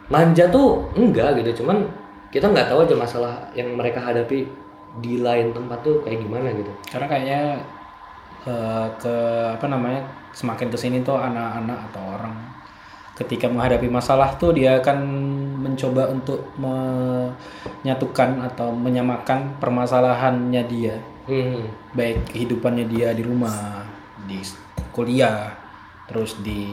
Manja tuh enggak gitu. Cuman kita nggak tahu aja masalah yang mereka hadapi di lain tempat tuh kayak gimana gitu? Karena kayaknya eh, ke apa namanya semakin ke sini tuh anak-anak atau orang ketika menghadapi masalah tuh dia akan mencoba untuk menyatukan atau menyamakan permasalahannya dia. Hmm. baik kehidupannya dia di rumah di kuliah terus di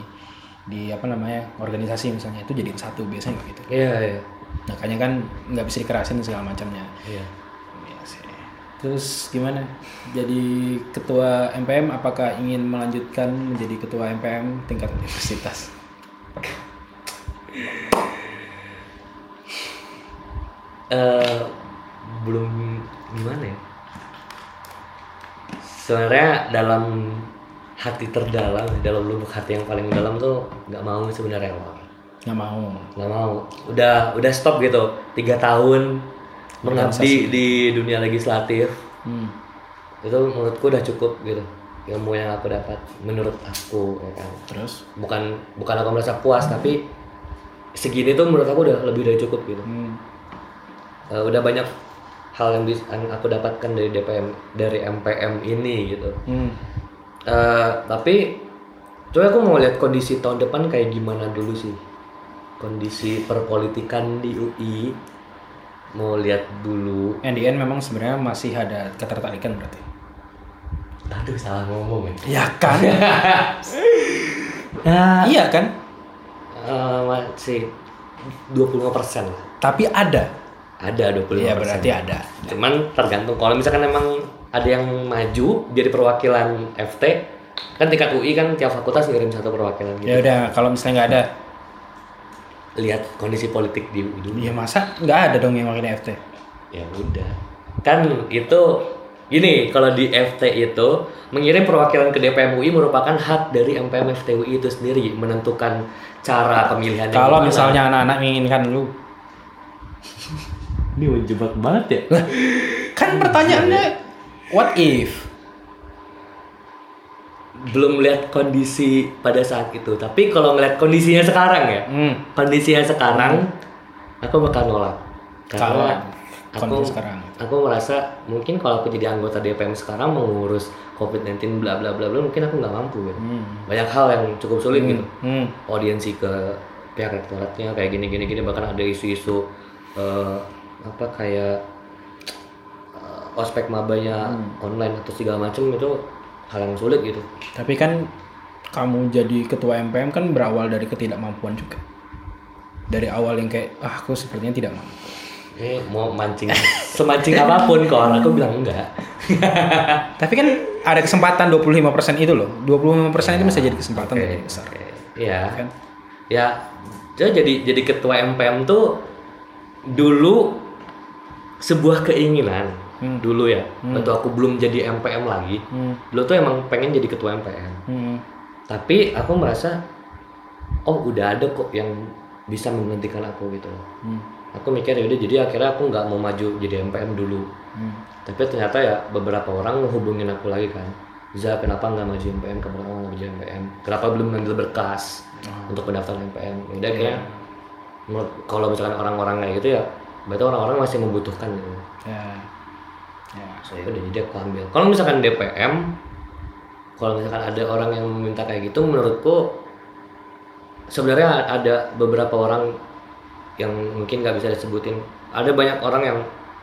di apa namanya organisasi misalnya itu jadiin satu biasanya gitu. Iya iya. Makanya kan nggak bisa dikerasin segala macamnya. Iya. sih. Terus gimana? Jadi ketua MPM apakah ingin melanjutkan menjadi ketua MPM tingkat universitas? Eh, belum gimana ya sebenarnya dalam hati terdalam dalam lubuk hati yang paling dalam tuh nggak mau sebenarnya. Nggak mau. nggak mau udah udah stop gitu tiga tahun mengabdi di dunia legislatif Hmm. itu menurutku udah cukup gitu ilmu yang aku dapat menurut aku ya kan Terus? bukan bukan aku merasa puas tapi segini tuh menurut aku udah lebih dari cukup gitu Hmm. Eh, udah banyak hal yang bisa yang aku dapatkan dari DPM dari MPM ini gitu Hmm. Eh, tapi coba aku mau lihat kondisi tahun depan kayak gimana dulu sih kondisi perpolitikan di UI mau lihat dulu And the end memang sebenarnya masih ada ketertarikan berarti. aduh salah ngomong ya Ya kan? nah, iya kan? eh, masih 25% lah Tapi ada. ada 25% Iya berarti ada. cuman tergantung kalau misalkan emang ada yang maju jadi perwakilan FT kan tingkat UI kan tiap fakultas ngirim satu perwakilan gitu Ya udah kalau misalnya nggak ada, lihat kondisi politik di dulu ya masa nggak ada dong yang makin FT? ya udah. Kan itu ini kalau di FT itu mengirim perwakilan ke DPM UI merupakan hak dari MPM FT UI itu sendiri menentukan cara pemilihannya Kalau misalnya anak-anak menginginkan lu, ini menjebak banget ya. Kan pertanyaannya what if? Belum lihat kondisi pada saat itu tapi kalau ngeliat kondisinya sekarang ya Hmm. kondisinya sekarang aku bakal nolak Kalau karena aku sekarang. aku merasa mungkin kalau aku jadi anggota DPM sekarang mengurus COVID-19 bla bla bla bla mungkin aku nggak mampu gitu. Hmm. banyak hal yang cukup sulit gitu Hmm. audiensi ke pihak rektoratnya kayak gini gini gini bahkan ada isu-isu eh, apa kayak eh, ospek mabanya online atau segala macam itu hal yang sulit gitu Tapi kan kamu jadi ketua MPM kan berawal dari ketidakmampuan juga. Dari awal yang kayak ah aku sepertinya tidak mampu. ini mau mancing semancing apa pun kok aku bilang enggak Tapi kan ada kesempatan 25% itu loh. 25% itu bisa jadi kesempatan Oke, lebih besar. oke. Iya. Kan? Ya, jadi jadi ketua MPM tuh dulu sebuah keinginan Hmm. dulu ya. Waktu aku belum jadi MPM lagi, Hmm. dulu tuh emang pengen jadi ketua MPM. Hmm. Tapi aku merasa oh udah ada kok yang bisa menggantikan aku gitu. loh. Hmm. Aku mikir ya udah jadi akhirnya aku nggak mau maju jadi MPM dulu. Hmm. Tapi ternyata ya beberapa orang ngehubungin aku lagi kan. Za kenapa nggak maju MPM? Kenapa nggak maju MPM? Kenapa belum ngambil berkas untuk pendaftaran MPM? Ya udah kayak menurut kalau misalkan orang-orang kayak gitu ya, berarti orang-orang masih membutuhkan gitu. Ya. Ya. So ya udah jadi aku ambil. Kalau misalkan DPM, kalau misalkan ada orang yang meminta kayak gitu, menurutku sebenarnya ada beberapa orang yang mungkin nggak bisa disebutin. Ada banyak orang yang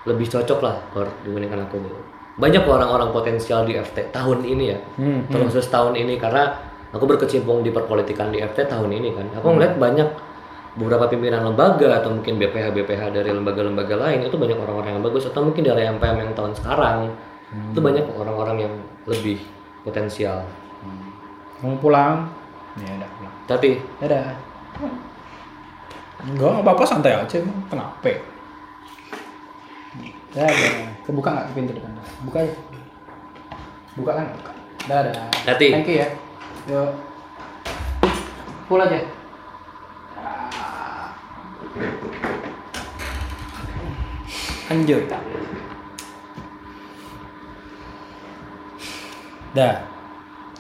lebih cocok lah kalau dibandingkan aku gitu. Banyak orang-orang potensial di FT tahun ini ya, Hmm. terus tahun ini karena aku berkecimpung di perpolitikan di FT tahun ini kan. Aku ngeliat banyak beberapa pimpinan lembaga atau mungkin BPH BPH dari lembaga-lembaga lain itu banyak orang-orang yang bagus atau mungkin dari MPM yang tahun sekarang itu banyak orang-orang yang lebih potensial. Kamu pulang? Ya udah pulang. Tapi Dadah. Enggak, nggak apa-apa santai aja. Kenapa? Dadah. Kebuka nggak pintu depan? Buka ya. Buka kan? Buka. Dadah. Hati. Thank you ya. Yuk. Pull aja. Lanjut. Dah.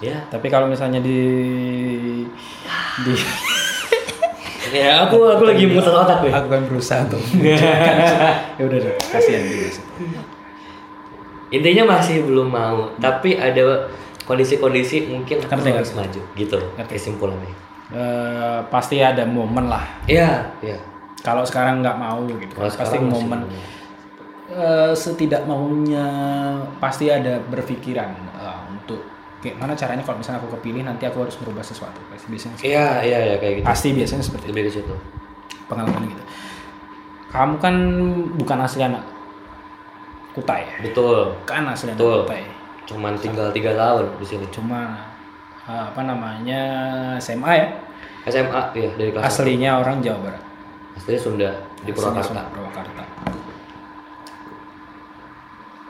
ya, Tapi kalau misalnya di di ya aku aku lagi muter otak nih. aku kan berusaha menjelaskan. ya udah deh, kasihan dia. Intinya masih belum mau, tapi ada kondisi-kondisi mungkin aku harus maju gitu. Kesimpulannya. Eh, pasti ada momen lah. Iya, iya. Kalau sekarang nggak mau gitu, Kalau pasti momen eh, setidak maunya pasti ada berpikiran eh, untuk kayak mana caranya kalau misalnya aku kepilih nanti aku harus merubah sesuatu. Pasti biasanya Iya, iya, iya kayak gitu. pasti biasanya seperti itu Lebih ke situ. pengalaman gitu. Kamu kan bukan asli anak Kutai ya? Betul. Kan asli anak Betul. Kutai. Cuman tinggal tiga tahun di sini. Cuma eh, apa namanya SMA ya? SMA ya dari kelas Aslinya orang Jawa Barat. Aslinya Sunda di Purwakarta. Purwakarta.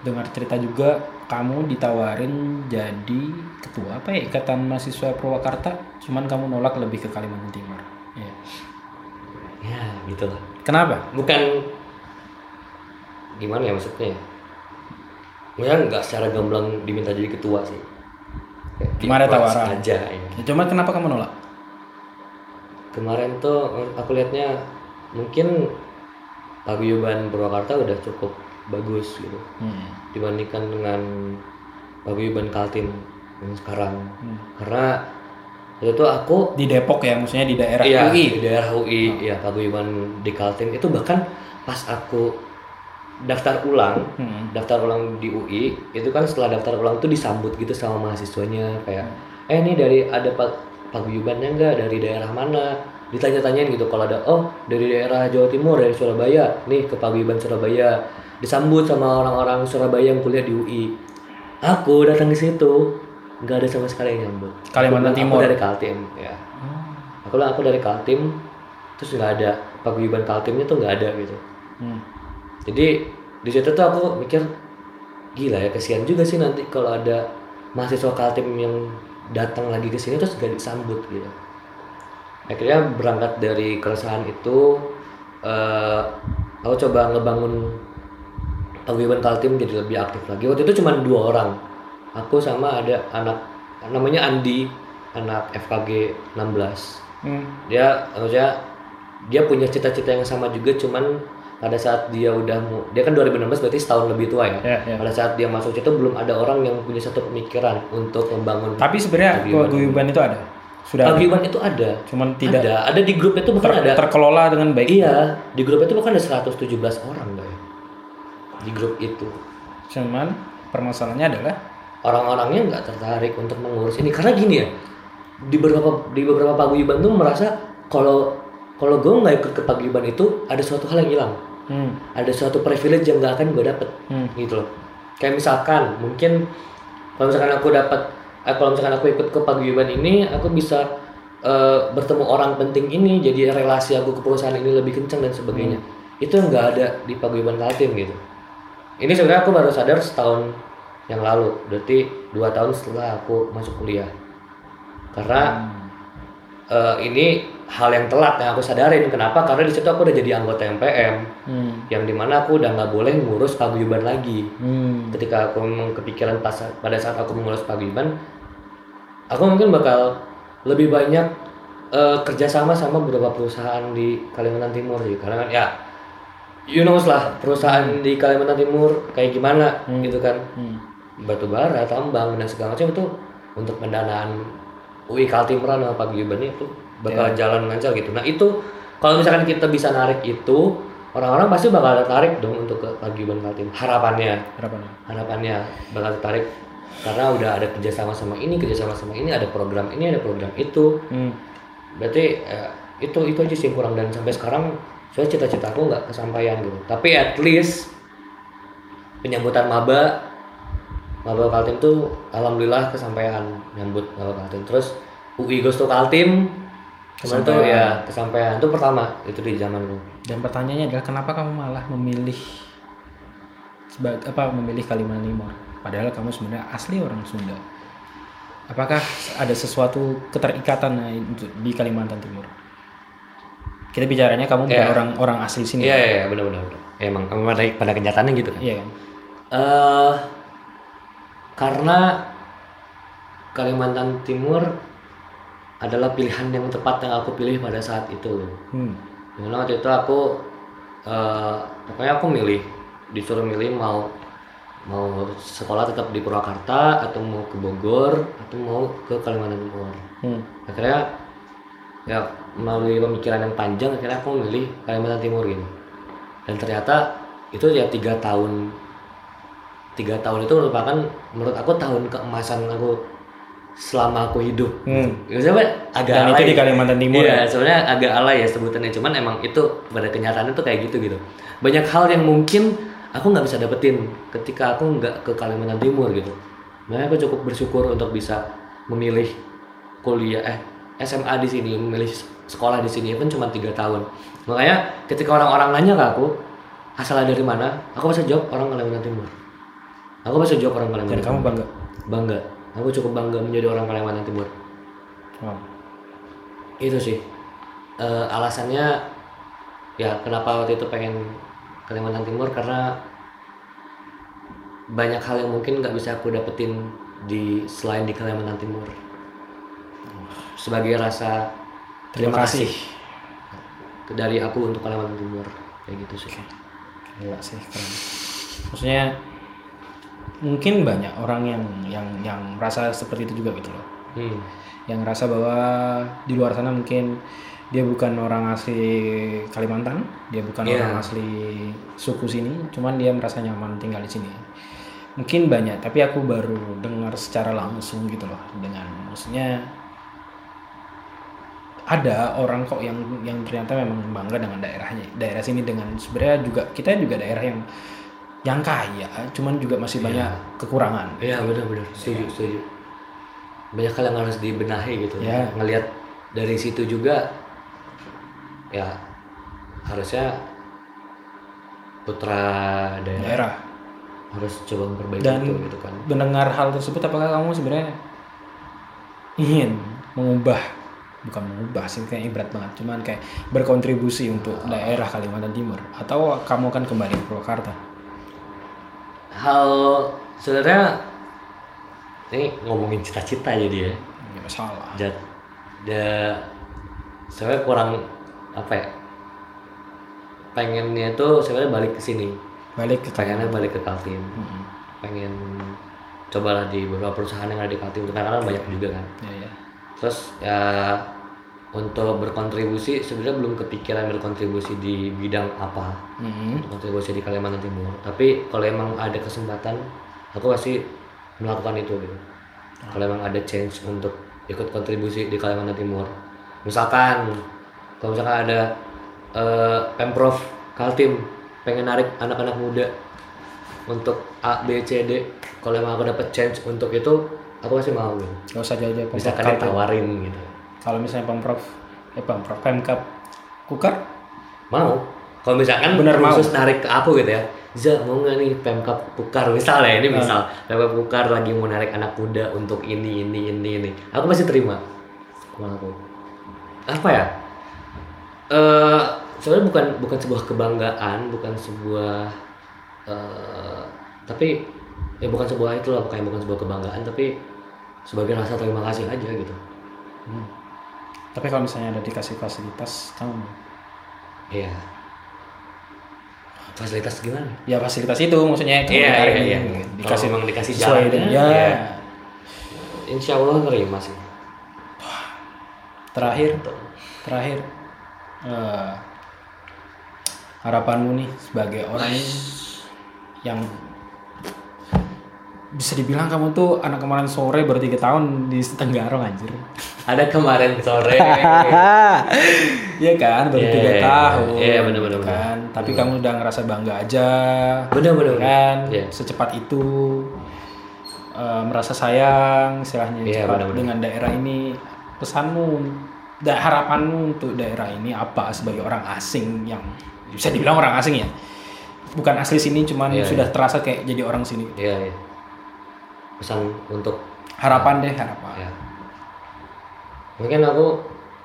Dengar cerita juga kamu ditawarin jadi ketua apa ya Ikatan Mahasiswa Purwakarta, cuman kamu nolak lebih ke Kalimantan Timur. Ya, gitu lah. Kenapa? Bukan gimana ya maksudnya? Ya nggak secara gamblang diminta jadi ketua sih. Cuma ada di-approach tawaran. aja ya. Ya, cuman kenapa kamu nolak? Kemarin tuh aku lihatnya mungkin paguyuban Purwakarta udah cukup bagus gitu Hmm. dibandingkan dengan paguyuban Kaltim yang sekarang. Hmm. Karena itu tuh aku Di Depok ya, maksudnya di daerah iya, UI. di daerah UI ya paguyuban di Kaltim itu bahkan pas aku daftar ulang Hmm. daftar ulang di UI itu kan setelah daftar ulang tuh disambut gitu sama mahasiswanya kayak eh ini dari ada pa- paguyubannya enggak dari daerah mana ditanya-tanyain gitu kalau ada oh dari daerah Jawa Timur dari Surabaya nih ke paguyuban Surabaya. Disambut sama orang-orang Surabaya yang kuliah di UI aku datang ke situ nggak ada sama sekali yang nyambut. Kalimantan Aku Timur. aku dari Kaltim ya. Aku bilang aku dari Kaltim terus nggak ada. Paguyuban Kaltimnya tuh nggak ada gitu. Hmm. jadi di situ tuh aku mikir gila ya kesian juga sih nanti kalau ada mahasiswa Kaltim yang datang lagi ke sini terus gak disambut gitu. Akhirnya berangkat dari keresahan itu eh aku coba ngebangun paguyuban Kaltim jadi lebih aktif lagi. Waktu itu cuma dua orang. Aku sama ada anak namanya Andi, anak FKG 16 Hmm. dia maksudnya dia punya cita-cita yang sama juga cuman pada saat dia udah mu- dia kan 2016 berarti setahun lebih tua ya. Ya, ya. Pada saat dia masuk situ belum ada orang yang punya satu pemikiran untuk membangun Tapi sebenarnya paguyuban itu ada. Sudah paguyuban itu ada. Cuman tidak Ada, ada di grup itu bahkan ter- ada terkelola dengan baik. Iya, di grup itu bahkan ada 117 orang, Bay. Di grup itu. Cuman permasalahannya adalah Orang-orangnya nggak tertarik untuk mengurus ini karena gini ya. Di beberapa di beberapa paguyuban tuh merasa kalau kalau gue nggak ikut ke paguyuban itu ada suatu hal yang hilang. hmm, Ada suatu privilege yang nggak akan gue dapet hmm, gitu loh. Kayak misalkan mungkin kalau misalkan aku dapat kalau misalkan aku ikut ke paguyuban ini aku bisa eh, bertemu orang penting ini jadi relasi aku ke perusahaan ini lebih kencang dan sebagainya. Itu yang nggak ada di paguyuban Kaltim gitu. Ini sebenarnya aku baru sadar setahun yang lalu. Berarti dua tahun setelah aku masuk kuliah. Karena eh, ini hal yang telat yang aku sadarin. Kenapa? Karena di situ aku udah jadi anggota MPM hmm, yang di mana aku udah nggak boleh ngurus paguyuban lagi. Hmm, ketika aku memang kepikiran pas pada saat aku mengurus paguyuban aku mungkin bakal lebih banyak eh, kerjasama sama beberapa perusahaan di Kalimantan Timur sih. Karena kan ya you know lah perusahaan di Kalimantan Timur kayak gimana gitu kan. Hmm. batu bara tambang dan segala macam itu untuk pendanaan UI Kaltimran sama paguyuban itu bakal jalan lancar gitu. Nah itu kalau misalkan kita bisa narik itu orang-orang pasti bakal tertarik dong untuk ke paguyuban Kaltim. Harapannya. Harapannya. harapannya bakal tertarik karena udah ada kerjasama sama ini kerjasama sama ini ada program ini ada program itu. Hmm, berarti ya, itu itu aja sih yang kurang dan sampai sekarang saya cita-cita aku nggak kesampaian gitu. Tapi at least penyambutan maba maba Kaltim tuh alhamdulillah kesampaian nyambut maba Kaltim. Terus UI Goes to Kaltim kemarin tuh Kesampaian. ya kesampaian. Itu pertama itu di zamanku Dan pertanyaannya adalah kenapa kamu malah memilih sebagai apa memilih Kalimantan Timur? Padahal kamu sebenarnya asli orang Sunda. Apakah ada sesuatu keterikatan untuk di Kalimantan Timur? Kita bicaranya kamu bukan Ya. orang orang asli sini. iya iya iya, benar benar benar. Ya, emang emang pada, pada kenyataannya gitu kan Iya kan? eh karena Kalimantan Timur adalah pilihan yang tepat yang aku pilih pada saat itu. Hmm. Di mana waktu itu aku eh pokoknya aku milih disuruh milih mau mau sekolah tetap di Purwakarta atau mau ke Bogor atau mau ke Kalimantan Timur. Hmm. Akhirnya ya melalui pemikiran yang panjang akhirnya aku memilih Kalimantan Timur gitu. Dan ternyata itu ya tiga tahun tiga tahun itu merupakan menurut aku tahun keemasan aku selama aku hidup. Hmm. Ya, sebenarnya agak Dan itu alay. di Kalimantan Timur Iya, sebenarnya agak alay ya sebutannya. Cuman emang itu pada kenyataannya tuh kayak gitu gitu. Banyak hal yang mungkin aku nggak bisa dapetin ketika aku nggak ke Kalimantan Timur gitu. Makanya aku cukup bersyukur untuk bisa memilih kuliah eh SMA di sini, memilih sekolah di sini pun cuma tiga tahun. Makanya ketika orang-orang nanya ke aku asalnya dari mana, aku bisa jawab orang Kalimantan Timur. Aku bisa jawab orang Kalimantan Dan kamu bangga. bangga. Aku cukup bangga menjadi orang Kalimantan Timur Wow. itu sih Eh, alasannya ya kenapa waktu itu pengen Kalimantan Timur karena banyak hal yang mungkin nggak bisa aku dapetin di selain di Kalimantan Timur sebagai rasa terima, Terima kasih. kasih. dari aku untuk Kalimantan Timur kayak gitu sih Gila sih keren. Maksudnya mungkin banyak orang yang yang yang merasa seperti itu juga gitu loh. hmm. Yang ngerasa bahwa di luar sana mungkin dia bukan orang asli Kalimantan, dia bukan Iya. orang asli suku sini, cuman dia merasa nyaman tinggal di sini. Mungkin banyak, tapi aku baru dengar secara langsung gitu loh dengan maksudnya ada orang kok yang yang ternyata memang bangga dengan daerahnya. Daerah sini dengan sebenarnya juga kita juga daerah yang yang kaya cuman juga masih banyak kekurangan. Iya benar-benar setuju setuju. Banyak hal yang harus dibenahi gitu. Ya. ngelihat dari situ juga ya harusnya putra daerah, daerah. harus coba memperbaiki Dan- itu gitu kan. mendengar hal tersebut apakah kamu sebenarnya ingin mengubah? Bukan mengubah sih kayaknya berat banget. Cuman kayak berkontribusi untuk daerah Kalimantan Timur. Atau kamu akan kembali ke Purwakarta? Hal sebenarnya ini ngomongin cita-cita jadi ya. Nggak masalah. Da, saya kurang apa ya pengennya itu sebenarnya balik ke sini. Balik ke pengennya balik ke Kaltim. Mm-mm. pengen cobalah di beberapa perusahaan yang ada di Kaltim karena kan banyak juga kan. Ya ya terus ya untuk berkontribusi sebenarnya belum kepikiran berkontribusi di bidang apa. Mm-mm. kontribusi di Kalimantan Timur. Tapi kalau emang ada kesempatan aku pasti melakukan itu gitu. Kalau emang ada chance untuk ikut kontribusi di Kalimantan Timur. Misalkan kalau misalkan ada eh, pemprov Kaltim pengen narik anak-anak muda untuk A B C D kalau emang aku dapat chance untuk itu aku pasti mau gitu. Gak usah jauh-jauh bisa kalian tawarin gitu. Kalau misalnya pemprov, eh pemprov, pemkap, kukar, mau. Kalau misalkan Bener mau. khusus narik ke aku gitu ya. Za mau nggak nih pemkap Pukar misalnya ini Ah. misal pemkap Pukar lagi mau narik anak muda untuk ini ini ini ini. Aku pasti terima. Aku apa ya eh sebenarnya bukan bukan sebuah kebanggaan bukan sebuah eh tapi ya bukan sebuah itu lah bukan bukan sebuah kebanggaan tapi sebagai rasa terima kasih aja gitu. Tapi kalau misalnya ada dikasih fasilitas, kamu? Iya. Fasilitas gimana? Ya fasilitas itu maksudnya kamu Iya, iya, iya. dikasih memang dikasih sesuai dengan ya. iya. insya Allah terima sih. Terakhir, terakhir eh, harapanmu nih sebagai orang yang bisa dibilang kamu tuh anak kemarin sore baru tiga tahun di Tenggarong anjir. ada kemarin sore Iya kan, baru Iya, tiga iya, tahun. iya, bener, bener, kan. Tapi kamu udah ngerasa bangga aja. bener bener kan Iya. secepat itu eh, merasa sayang istilahnya Iya, cepat benar-benar. dengan daerah ini pesanmu da, harapanmu untuk daerah ini apa sebagai orang asing yang bisa dibilang orang asing ya? Bukan asli sini cuman Iya, sudah terasa kayak jadi orang sini. Iya iya. Pesan untuk harapan deh harapan. Ya mungkin aku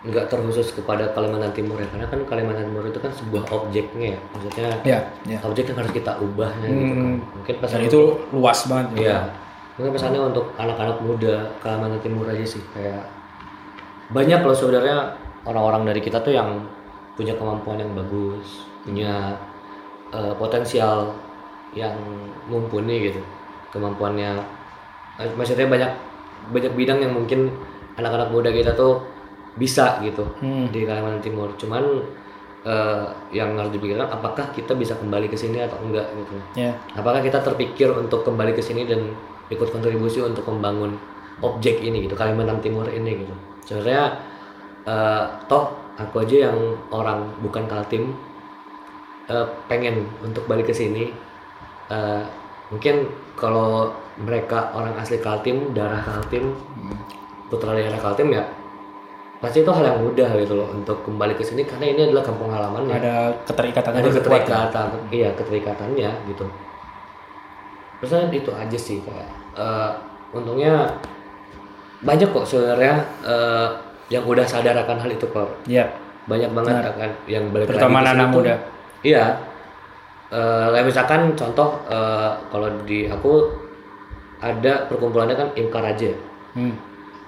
nggak terkhusus kepada Kalimantan Timur ya karena kan Kalimantan Timur itu kan sebuah objeknya ya. Maksudnya ya ya objek yang harus kita ubahnya gitu kan. Hmm. mungkin pesan itu luas banget. Ya. Iya. Mungkin pesannya untuk anak-anak muda Kalimantan Timur aja sih kayak banyak loh sebenarnya orang-orang dari kita tuh yang punya kemampuan yang bagus, punya eh, potensial yang mumpuni gitu. Kemampuannya eh, maksudnya banyak banyak bidang yang mungkin anak-anak muda kita tuh bisa gitu Hmm. di Kalimantan Timur. Cuman eh, yang harus dipikirkan apakah kita bisa kembali ke sini atau enggak gitu. ya Apakah kita terpikir untuk kembali ke sini dan ikut kontribusi untuk membangun objek ini gitu, Kalimantan Timur ini gitu. Sebenarnya eh, toh aku aja yang orang bukan Kaltim eh, pengen untuk balik ke sini. Eh, mungkin kalau mereka orang asli Kaltim, darah Kaltim, putra daerah Kaltim ya pasti itu hal yang mudah gitu loh untuk kembali ke sini karena ini adalah kampung halamannya ada keterikatannya ada lebih kuat ya. keterikatan iya keterikatannya gitu terusnya itu aja sih kayak eh, untungnya banyak kok sebenarnya eh, yang udah sadar akan hal itu kok ya banyak banget akan yang balik Terutama lagi anak muda. iya. Kayak misalkan contoh eh, kalau di aku ada perkumpulannya kan IMKA Raja. Hmm.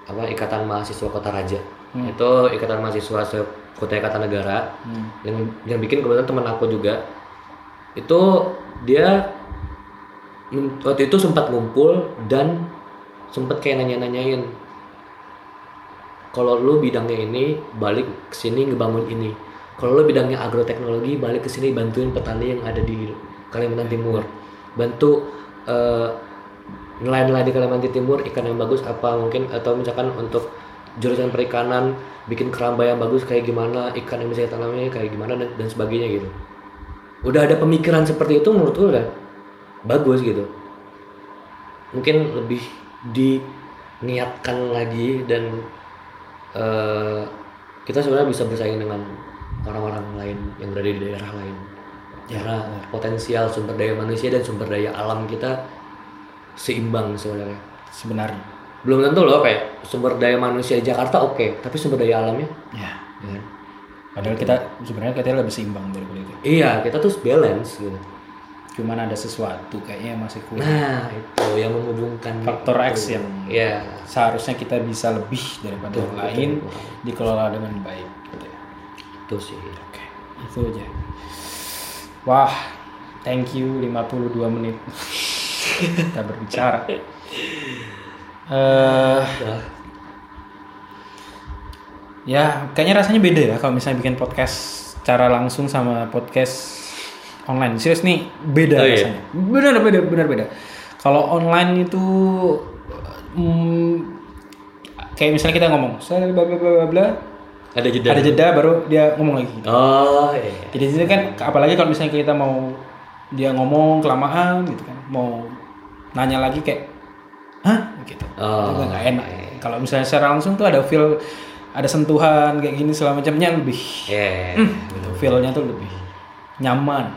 apa Ikatan Mahasiswa Kota Raja. Hmm. itu Ikatan Mahasiswa Kota Negara. Hmm. yang yang bikin kebetulan teman aku juga. Itu dia waktu itu sempat ngumpul dan sempat kayak nanya-nanyain kalau lu bidangnya ini balik ke sini ngebangun ini. Kalau lu bidangnya agroteknologi balik ke sini bantuin petani yang ada di Kalimantan Timur. Bantu eh, nelayan-nelayan di Kalimantan Timur ikan yang bagus apa mungkin? Atau misalkan untuk jurusan perikanan bikin keramba yang bagus kayak gimana? Ikan yang bisa kita tanamnya kayak gimana? Dan, dan sebagainya gitu. Udah ada pemikiran seperti itu menurut gue udah bagus gitu. Mungkin lebih diniatkan lagi dan eh, kita sebenarnya bisa bersaing dengan orang-orang lain yang berada di daerah lain. Karena potensial sumber daya manusia dan sumber daya alam kita seimbang sebenarnya. Sebenarnya. Belum tentu loh kayak sumber daya manusia Jakarta oke tapi sumber daya alamnya? Ya. Ya padahal kita sebenarnya kita lebih seimbang daripada itu. Iya kita tuh balance gitu cuman ada sesuatu kayaknya masih kurang nah itu yang menghubungkan faktor itu. X yang ya seharusnya kita bisa lebih daripada yang lain betul, betul. dikelola dengan baik gitu ya. itu sih Oke, itu aja. Wah, thank you 52 menit. Kita berbicara. Eh, Nah, ya, kayaknya rasanya beda ya kalau misalnya bikin podcast secara langsung sama podcast online. Serius nih, beda Oh, iya? rasanya. Benar, beda, benar beda. Kalau online itu mm, kayak misalnya kita ngomong, saya bla bla bla bla bla, ada jeda. ada jeda baru dia ngomong lagi. Oh, iya. Jadi itu kan apalagi kalau misalnya kita mau dia ngomong kelamaan gitu kan, mau nanya lagi kayak, hah gitu. Oh, Itu nggak enak. Kalau misalnya secara langsung tuh ada feel, ada sentuhan kayak gini segala macamnya lebih, Iya. gitu, feelnya tuh lebih nyaman.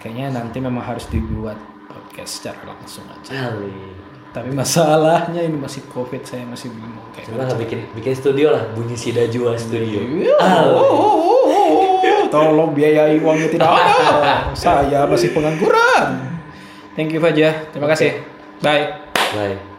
Kayaknya nanti memang harus dibuat podcast secara langsung aja. Kali. Tapi masalahnya ini masih covid, saya masih bingung kayak. Coba nggak bikin bikin studio lah, bunyi si Dajua studio. Oh, oh, oh, oh, tolong biayai uangnya tidak ada. Saya masih pengangguran. Thank you Fajar. Terima kasih. Bye. Bye.